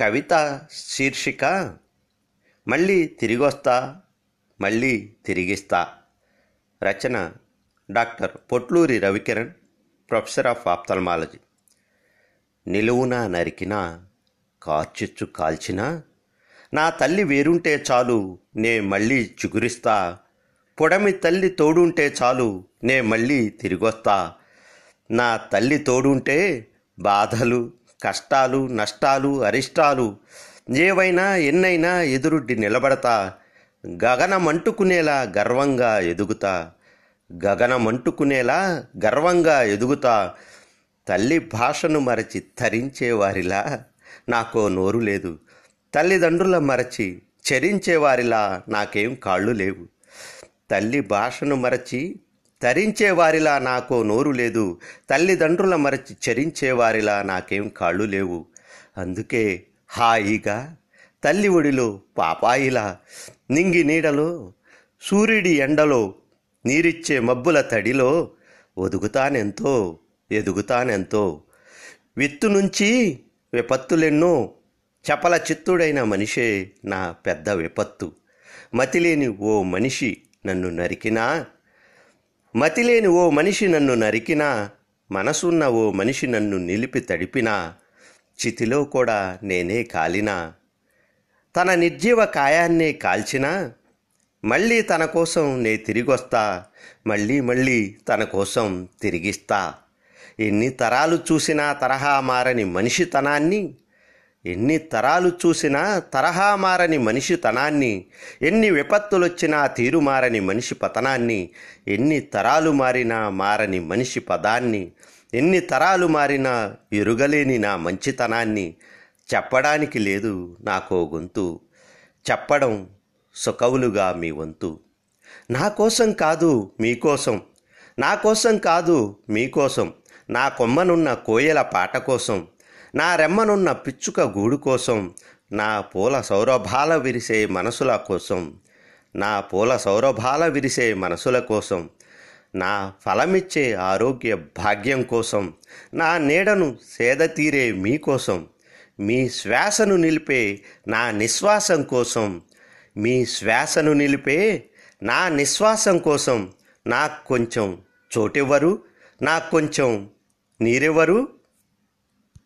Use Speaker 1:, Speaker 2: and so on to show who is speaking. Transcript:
Speaker 1: కవిత శీర్షిక మళ్ళీ తిరిగొస్తా మళ్ళీ తిరిగిస్తా. రచన doctor Potluri Ravikiran professor of ophthalmology. నిలువున నరికినా కార్చిచ్చు కాల్చినా నా తల్లి వేరుంటే చాలు నే మళ్ళీ చిగురిస్తా. పొడమి తల్లి తోడుంటే చాలు నే మళ్ళీ తిరిగొస్తా. నా తల్లి తోడుంటే బాధలు కష్టాలు నష్టాలు అరిష్టాలు. ఏవైనా ఎన్నైనా ఎదురుడ్డి నిలబడతా. గగనమంటుకునేలా గర్వంగా ఎదుగుతా. గగనమంటుకునేలా గర్వంగా ఎదుగుతా. తల్లి భాషను మరచి తరించేవారిలా నాకో నోరు లేదు. తల్లిదండ్రుల మరచి చరించేవారిలా నాకేం కాళ్ళు లేవు. తల్లి భాషను మరచి తరించేవారిలా నాకో నోరు లేదు. తల్లిదండ్రుల మరచి చరించేవారిలా నాకేం కాళ్ళు లేవు. అందుకే హాయిగా తల్లి ఒడిలో పాపాయిలా నింగి నీడలో సూర్యుడి ఎండలో నీరిచ్చే మబ్బుల తడిలో ఒదుగుతానెంతో ఎదుగుతానెంతో. విత్తు నుంచి విపత్తులెన్నో చపల చిత్తుడైన మనిషే నా పెద్ద విపత్తు. మతిలేని ఓ మనిషి నన్ను నరికినా మతిలేని ఓ మనిషి నన్ను నరికినా మనసున్న ఓ మనిషి నన్ను నిలిపి తడిపినా చితిలో కూడా నేనే కాలినా. తన నిర్జీవ కాయాన్నే కాల్చినా మళ్ళీ తన కోసం నే తిరిగొస్తా మళ్ళీ మళ్ళీ తన కోసం తిరిగిస్తా. ఎన్ని తరాలు చూసినా తరహా మారని మనిషితనాన్ని ఎన్ని తరాలు చూసినా తరహా మారని మనిషి తనాన్ని ఎన్ని విపత్తులొచ్చినా తీరు మారని మనిషి పతనాన్ని ఎన్ని తరాలు మారినా మారని మనిషి పదాన్ని ఎన్ని తరాలు మారినా ఎరుగలేని నా మంచితనాన్ని చెప్పడానికి లేదు నాకో గొంతు. చెప్పడం సుఖవులుగా మీ వంతు. నా కోసం కాదు మీకోసం నా కోసం కాదు మీకోసం నా కొమ్మనున్న కోయల పాట కోసం. నా రెమ్మనున్న పిచ్చుక గూడు కోసం నా పూల సౌరభాల విరిసే మనసుల కోసం నా పూల సౌరభాల విరిసే మనసుల కోసం నా ఫలమిచ్చే ఆరోగ్య భాగ్యం కోసం నా నీడను సేద తీరే మీకోసం మీ శ్వాసను నిలిపే నా నిశ్వాసం కోసం మీ శ్వాసను నిలిపే నా నిశ్వాసం కోసం నాకు కొంచెం చోటెవ్వరు నాకు కొంచెం నీరెవ్వరు